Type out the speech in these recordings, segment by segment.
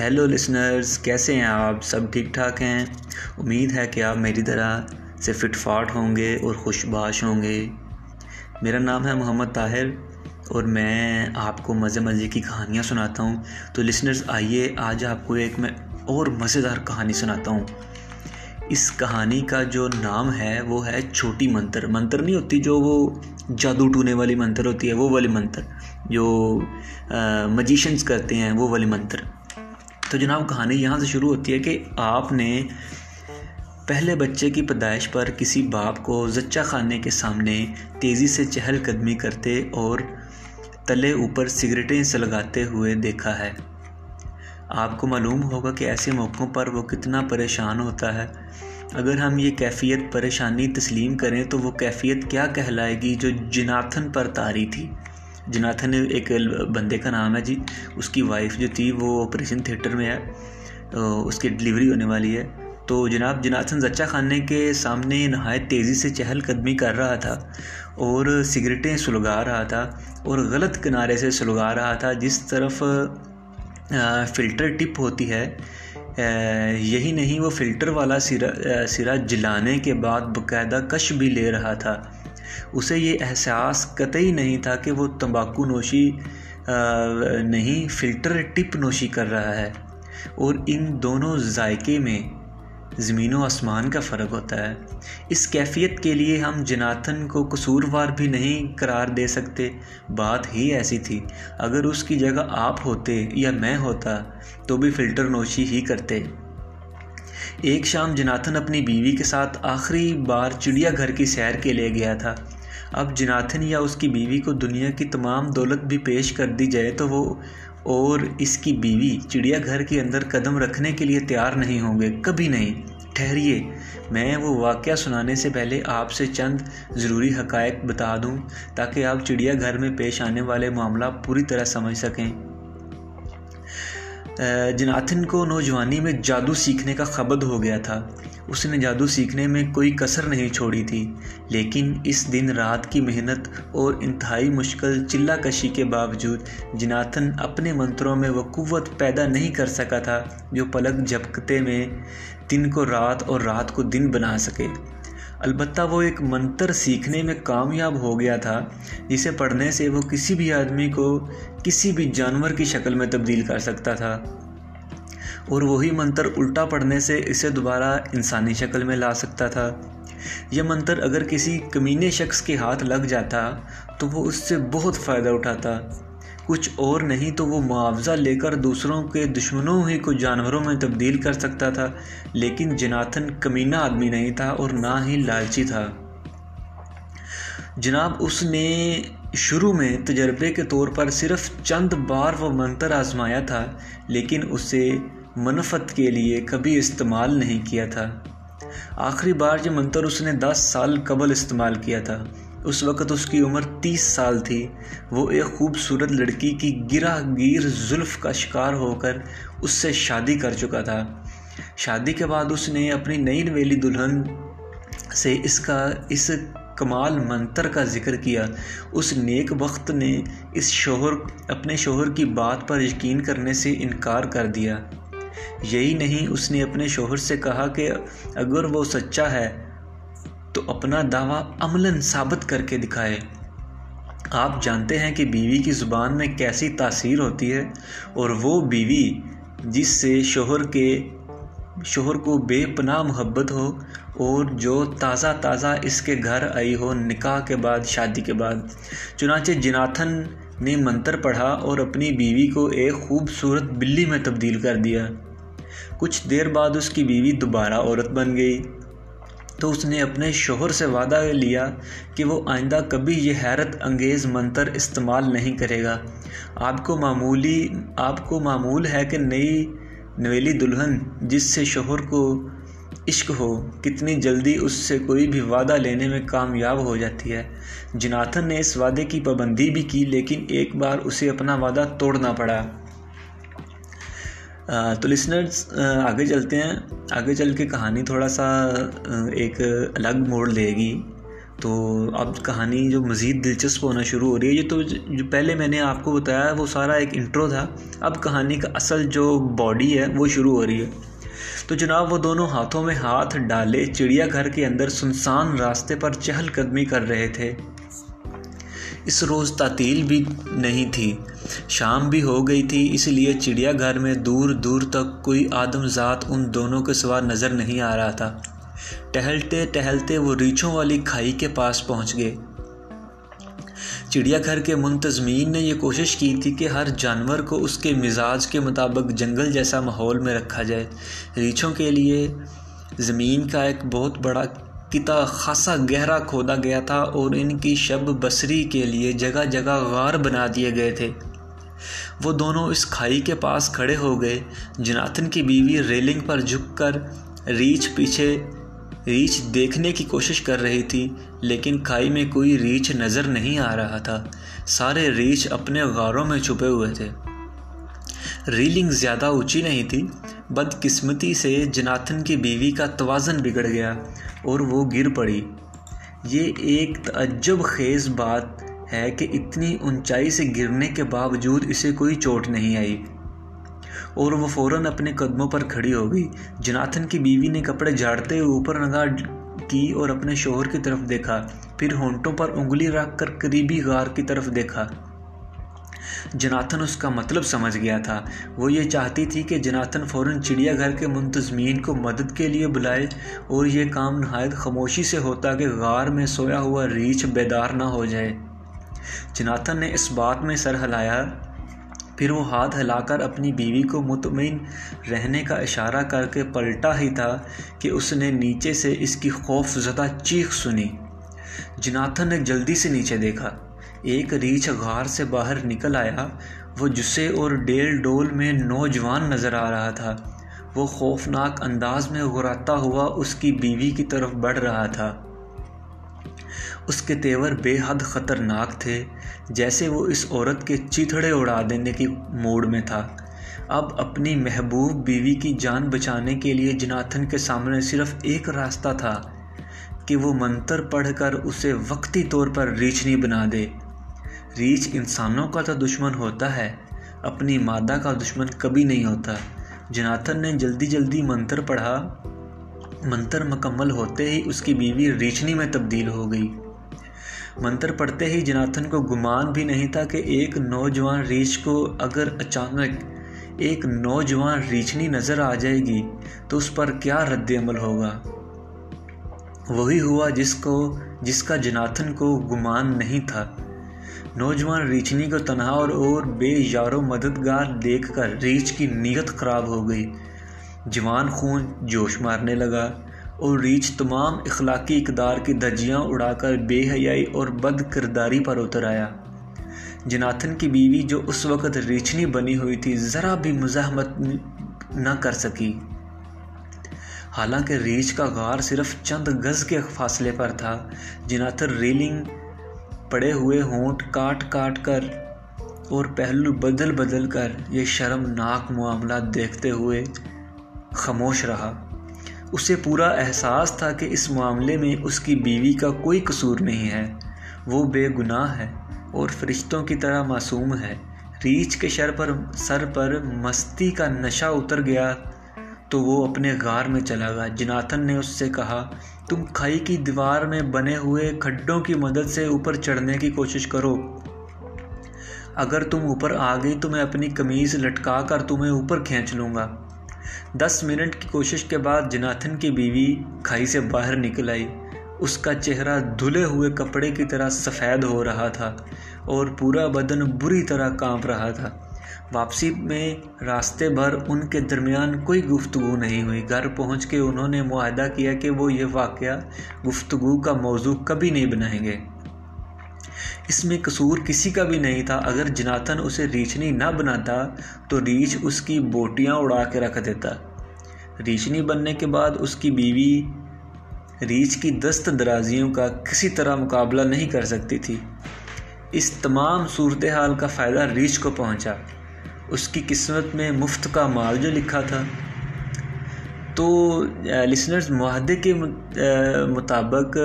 Hello listeners کیسے ہیں آپ؟ سب ٹھیک ٹھاک ہیں؟ امید ہے کہ آپ میری طرح سے فٹ فاٹ ہوں گے اور خوش باش ہوں گے۔ میرا نام ہے محمد طاہر اور میں آپ کو مزے مزے کی کہانیاں سناتا ہوں۔ تو لسنرز آئیے آج آپ کو ایک میں اور مزیدار کہانی سناتا ہوں۔ اس کہانی کا جو نام ہے، وہ ہے چھوٹی منتر۔ منتر نہیں ہوتی جو وہ جادو ٹونے والی منتر ہوتی ہے، وہ والی منتر۔ جو مجیشنز کرتے ہیں، وہ والی منتر۔ تو جناب کہانی یہاں سے شروع ہوتی ہے کہ آپ نے پہلے بچے کی پیدائش پر کسی باپ کو زچہ خانے کے سامنے تیزی سے چہل قدمی کرتے اور تلے اوپر سگریٹیں سلگاتے ہوئے دیکھا ہے۔ آپ کو معلوم ہوگا کہ ایسے موقعوں پر وہ کتنا پریشان ہوتا ہے۔ اگر ہم یہ کیفیت پریشانی تسلیم کریں تو وہ کیفیت کیا کہلائے گی جو جناتھن پر تاری تھی؟ جناتھن ایک بندے کا نام ہے جی اس کی وائف جو تھی وہ آپریشن تھیٹر میں ہے اس کی ڈلیوری ہونے والی ہے۔ تو جناب جناتھن زچہ خانے کے سامنے نہایت تیزی سے چہل قدمی کر رہا تھا اور سگریٹیں سلگا رہا تھا اور غلط کنارے سے سلگا رہا تھا، جس طرف فلٹر ٹپ ہوتی ہے۔ یہی نہیں، وہ فلٹر والا سرا سرا جلانے کے بعد باقاعدہ کش بھی لے رہا تھا۔ اسے یہ احساس قطعی نہیں تھا کہ وہ تمباکو نوشی نہیں، فلٹر ٹپ نوشی کر رہا ہے۔ اور ان دونوں ذائقے میں زمین و آسمان کا فرق ہوتا ہے۔ اس کیفیت کے لیے ہم جناتھن کو قصوروار بھی نہیں قرار دے سکتے۔ بات ہی ایسی تھی۔ اگر اس کی جگہ آپ ہوتے یا میں ہوتا تو بھی فلٹر نوشی ہی کرتے۔ ایک شام جناتھن اپنی بیوی کے ساتھ آخری بار چڑیا گھر کی سیر کے لے گیا تھا۔ اب جناتھن یا اس کی بیوی کو دنیا کی تمام دولت بھی پیش کر دی جائے تو وہ اور اس کی بیوی چڑیا گھر کے اندر قدم رکھنے کے لیے تیار نہیں ہوں گے۔ کبھی نہیں۔ ٹھہریے۔ میں وہ واقعہ سنانے سے پہلے آپ سے چند ضروری حقائق بتا دوں تاکہ آپ چڑیا گھر میں پیش آنے والے معاملہ پوری طرح سمجھ سکیں۔ جناتھن کو نوجوانی میں جادو سیکھنے کا خبد ہو گیا تھا۔ اس نے جادو سیکھنے میں کوئی کسر نہیں چھوڑی تھی، لیکن اس دن رات کی محنت اور انتہائی مشکل چلہ کشی کے باوجود جناتھن اپنے منتروں میں وہ قوت پیدا نہیں کر سکا تھا جو پلک جھپکتے میں دن کو رات اور رات کو دن بنا سکے۔ البتہ وہ ایک منتر سیکھنے میں کامیاب ہو گیا تھا، جسے پڑھنے سے وہ کسی بھی آدمی کو کسی بھی جانور کی شکل میں تبدیل کر سکتا تھا۔ اور وہی منتر الٹا پڑھنے سے اسے دوبارہ انسانی شکل میں لا سکتا تھا۔ یہ منتر اگر کسی کمینے شخص کے ہاتھ لگ جاتا تو وہ اس سے بہت فائدہ اٹھاتا۔ کچھ اور نہیں تو وہ معاوضہ لے کر دوسروں کے دشمنوں ہی کو جانوروں میں تبدیل کر سکتا تھا، لیکن جناتھن کمینہ آدمی نہیں تھا اور نہ ہی لالچی تھا۔ جناب، اس نے شروع میں تجربے کے طور پر صرف چند بار وہ منتر آزمایا تھا، لیکن اسے منفت کے لیے کبھی استعمال نہیں کیا تھا۔ آخری بار جو منتر اس نے دس سال قبل استعمال کیا تھا۔ اس وقت اس کی عمر تیس سال تھی۔ وہ ایک خوبصورت لڑکی کی گرہ گیر زلف کا شکار ہو کر اس سے شادی کر چکا تھا۔ شادی کے بعد اس نے اپنی نئی نویلی دلہن سے اس کا، اس کمال منتر کا ذکر کیا۔ اس نیک وقت نے اس شوہر، اپنے شوہر کی بات پر یقین کرنے سے انکار کر دیا۔ یہی نہیں، اس نے اپنے شوہر سے کہا کہ اگر وہ سچا ہے تو اپنا دعویٰ عملاً ثابت کر کے دکھائے۔ آپ جانتے ہیں کہ بیوی کی زبان میں کیسی تاثیر ہوتی ہے اور وہ بیوی جس سے شوہر کے، شوہر کو بے پناہ محبت ہو اور جو تازہ تازہ اس کے گھر آئی ہو نکاح کے بعد، شادی کے بعد۔ چنانچہ جناتھن نے منتر پڑھا اور اپنی بیوی کو ایک خوبصورت بلی میں تبدیل کر دیا۔ کچھ دیر بعد اس کی بیوی دوبارہ عورت بن گئی۔ تو اس نے اپنے شوہر سے وعدہ لیا کہ وہ آئندہ کبھی یہ حیرت انگیز منتر استعمال نہیں کرے گا۔ آپ کو معمولی، آپ کو معمول ہے کہ نئی نویلی دلہن جس سے شوہر کو عشق ہو، کتنی جلدی اس سے کوئی بھی وعدہ لینے میں کامیاب ہو جاتی ہے۔ جناتھن نے اس وعدے کی پابندی بھی کی، لیکن ایک بار اسے اپنا وعدہ توڑنا پڑا۔ تو لسنرز آگے چلتے ہیں۔ آگے چل کے کہانی تھوڑا سا ایک الگ موڑ لے گی۔ تو اب کہانی جو مزید دلچسپ ہونا شروع ہو رہی ہے، یہ تو جو پہلے میں نے آپ کو بتایا، وہ سارا ایک انٹرو تھا۔ اب کہانی کا اصل جو باڈی ہے، وہ شروع ہو رہی ہے۔ تو جناب، وہ دونوں ہاتھوں میں ہاتھ ڈالے چڑیا گھر کے اندر سنسان راستے پر چہل قدمی کر رہے تھے۔ اس روز تعطیل بھی نہیں تھی۔ شام بھی ہو گئی تھی، اس لیے چڑیا گھر میں دور دور تک کوئی آدم ذات ان دونوں کے سوا نظر نہیں آ رہا تھا۔ ٹہلتے ٹہلتے وہ ریچھوں والی کھائی کے پاس پہنچ گئے۔ چڑیا گھر کے منتظمین نے یہ کوشش کی تھی کہ ہر جانور کو اس کے مزاج کے مطابق جنگل جیسا ماحول میں رکھا جائے۔ ریچھوں کے لیے زمین کا ایک بہت بڑا کتا خاصا گہرا کھودا گیا تھا اور ان کی شب بسری کے لیے جگہ جگہ غار بنا دیے گئے تھے۔ وہ دونوں اس کھائی کے پاس کھڑے ہو گئے۔ جناتن کی بیوی ریلنگ پر جھک کر ریچھ پیچھے، ریچھ دیکھنے کی کوشش کر رہی تھی، لیکن کھائی میں کوئی ریچھ نظر نہیں آ رہا تھا۔ سارے ریچھ اپنے غاروں میں چھپے ہوئے تھے۔ ریلنگ زیادہ اونچی نہیں تھی۔ بدقسمتی سے جناتن کی بیوی کا توازن بگڑ گیا اور وہ گر پڑی۔ یہ ایک تعجب خیز بات ہے کہ اتنی اونچائی سے گرنے کے باوجود اسے کوئی چوٹ نہیں آئی۔ اور وہ فوراً اپنے قدموں پر کھڑی ہو گئی۔ جناتن کی بیوی نے کپڑے جھاڑتے ہوئے اوپر نگاہ کی اور اپنے شوہر کی طرف دیکھا۔ پھر ہونٹوں پر انگلی رکھ کر قریبی غار کی طرف دیکھا۔ جناتن اس کا مطلب سمجھ گیا تھا۔ وہ یہ چاہتی تھی کہ جناتن فوراً چڑیا گھر کے منتظمین کو مدد کے لیے بلائے اور یہ کام نہایت خاموشی سے ہوتا کہ غار میں سویا ہوا ریچھ بیدار نہ ہو جائے۔ جناتن نے اس بات میں سر ہلایا۔ پھر وہ ہاتھ ہلا کر اپنی بیوی کو مطمئن رہنے کا اشارہ کر کے پلٹا ہی تھا کہ اس نے نیچے سے اس کی خوف زدہ چیخ سنی۔ جناتن نے جلدی سے نیچے دیکھا۔ ایک ریچھ غار سے باہر نکل آیا۔ وہ جسے اور ڈیل ڈول میں نوجوان نظر آ رہا تھا۔ وہ خوفناک انداز میں غراتا ہوا، اس کی بیوی کی طرف بڑھ رہا تھا۔ اس کے تیور بے حد خطرناک تھے، جیسے وہ اس عورت کے چیتھڑے اڑا دینے کی موڑ میں تھا۔ اب اپنی محبوب بیوی کی جان بچانے کے لیے جناتھن کے سامنے صرف ایک راستہ تھا، کہ وہ منتر پڑھ کر اسے وقتی طور پر ریچھنی بنا دے۔ ریچھ انسانوں کا تو دشمن ہوتا ہے، اپنی مادہ کا دشمن کبھی نہیں ہوتا۔ جناتن نے جلدی جلدی منتر پڑھا۔ منتر مکمل ہوتے ہی اس کی بیوی ریچھنی میں تبدیل ہو گئی۔ منتر پڑھتے ہی جناتن کو گمان بھی نہیں تھا کہ ایک نوجوان ریچھ کو اگر اچانک ایک نوجوان ریچھنی نظر آ جائے گی تو اس پر کیا رد عمل ہوگا؟ وہی ہوا جس کو، جس کا جناتن کو گمان نہیں تھا۔ نوجوان ریچھنی کو تنہا اور اور بے یار و مددگار دیکھ کر ریچھ کی نیت خراب ہو گئی۔ جوان خون جوش مارنے لگا اور ریچھ تمام اخلاقی اقدار کی دھجیاں اڑا کر بے حیائی اور بد کرداری پر اتر آیا۔ جناتھن کی بیوی جو اس وقت ریچھنی بنی ہوئی تھی ذرا بھی مزاحمت نہ کر سکی۔ حالانکہ ریچھ کا غار صرف چند گز کے فاصلے پر تھا جناتھر ریلنگ پڑے ہوئے ہونٹ کاٹ کاٹ کر اور پہلو بدل بدل کر یہ شرمناک معاملہ دیکھتے ہوئے خاموش رہا۔ اسے پورا احساس تھا کہ اس معاملے میں اس کی بیوی کا کوئی قصور نہیں ہے۔ وہ بے گناہ ہے اور فرشتوں کی طرح معصوم ہے۔ ریچھ کے شر پر، سر پر مستی کا نشہ اتر گیا۔ تو وہ اپنے غار میں چلا گیا جناتن نے اس سے کہا، تم کھائی کی دیوار میں بنے ہوئے کھڈوں کی مدد سے اوپر چڑھنے کی کوشش کرو۔ اگر تم اوپر آ گئی تو میں اپنی کمیز لٹکا کر تمہیں اوپر کھینچ لوں گا۔ دس منٹ کی کوشش کے بعد جناتھن کی بیوی کھائی سے باہر نکل آئی۔ اس کا چہرہ دھلے ہوئے کپڑے کی طرح سفید ہو رہا تھا اور پورا بدن بری طرح کانپ رہا تھا۔ واپسی میں راستے بھر ان کے درمیان کوئی گفتگو نہیں ہوئی۔ گھر پہنچ کے انہوں نے معاہدہ کیا کہ وہ یہ واقعہ گفتگو کا موضوع کبھی نہیں بنائیں گے۔ اس میں قصور کسی کا بھی نہیں تھا۔ اگر جناتن اسے ریچھنی نہ بناتا تو ریچھ اس کی بوٹیاں اڑا کے رکھ دیتا۔ ریچھنی بننے کے بعد اس کی بیوی ریچھ کی دست درازیوں کا کسی طرح مقابلہ نہیں کر سکتی تھی۔ اس تمام صورتحال کا فائدہ ریچھ کو پہنچا۔ اس کی قسمت میں مفت کا مال جو لکھا تھا۔ تو لسنرز معاہدے کے مطابق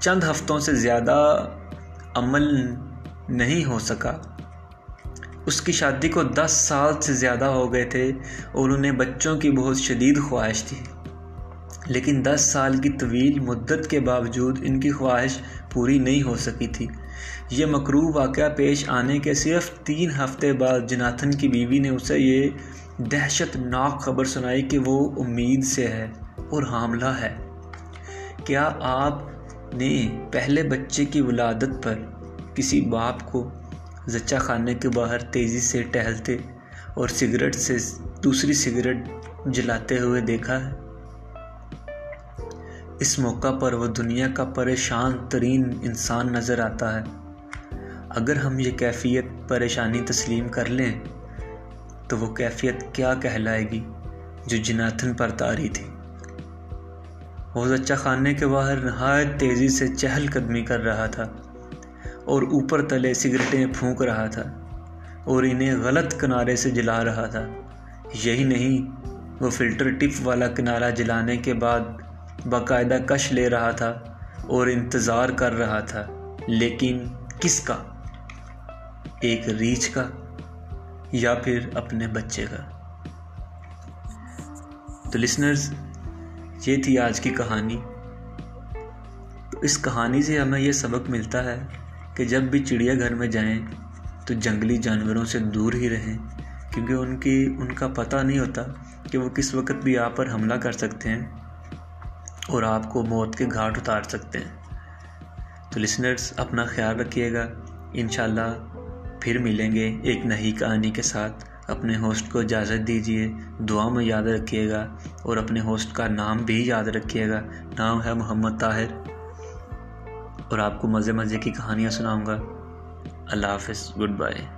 چند ہفتوں سے زیادہ عمل نہیں ہو سکا۔ اس کی شادی کو دس سال سے زیادہ ہو گئے تھے اور انہیں بچوں کی بہت شدید خواہش تھی۔ لیکن دس سال کی طویل مدت کے باوجود ان کی خواہش پوری نہیں ہو سکی تھی۔ یہ مکرو واقعہ پیش آنے کے صرف تین ہفتے بعد جناتھن کی بیوی نے اسے یہ دہشت ناک خبر سنائی کہ وہ امید سے ہے اور حاملہ ہے۔ کیا آپ نے پہلے بچے کی ولادت پر کسی باپ کو زچہ خانے کے باہر تیزی سے ٹہلتے اور سگریٹ سے دوسری سگریٹ جلاتے ہوئے دیکھا ہے؟ اس موقع پر وہ دنیا کا پریشان ترین انسان نظر آتا ہے۔ اگر ہم یہ کیفیت پریشانی تسلیم کر لیں، تو وہ کیفیت کیا کہلائے گی جو جناتھن پر تاری تھی؟ وہ زچہ خانے کے باہر نہایت تیزی سے چہل قدمی کر رہا تھا اور اوپر تلے سگریٹیں پھونک رہا تھا اور انہیں غلط کنارے سے جلا رہا تھا۔ یہی نہیں، وہ فلٹر ٹپ والا کنارہ جلانے کے بعد باقاعدہ کش لے رہا تھا اور انتظار کر رہا تھا، لیکن کس کا؟ ایک ریچھ کا یا پھر اپنے بچے کا؟ تو لسنرز یہ تھی آج کی کہانی۔ تو اس کہانی سے ہمیں یہ سبق ملتا ہے کہ جب بھی چڑیا گھر میں جائیں تو جنگلی جانوروں سے دور ہی رہیں، کیونکہ ان کی، ان کا پتہ نہیں ہوتا کہ وہ کس وقت بھی آپ پر حملہ کر سکتے ہیں۔ اور آپ کو موت کے گھاٹ اتار سکتے ہیں۔ تو لسنرز اپنا خیال رکھیے گا۔ انشاءاللہ پھر ملیں گے ایک نئی کہانی کے ساتھ۔ اپنے ہوسٹ کو اجازت دیجیے دعا میں یاد رکھیے گا۔ اور اپنے ہوسٹ کا نام بھی یاد رکھیے گا۔ نام ہے محمد طاہر۔ اور آپ کو مزے مزے کی کہانیاں سناؤں گا۔ اللہ حافظ۔ Good bye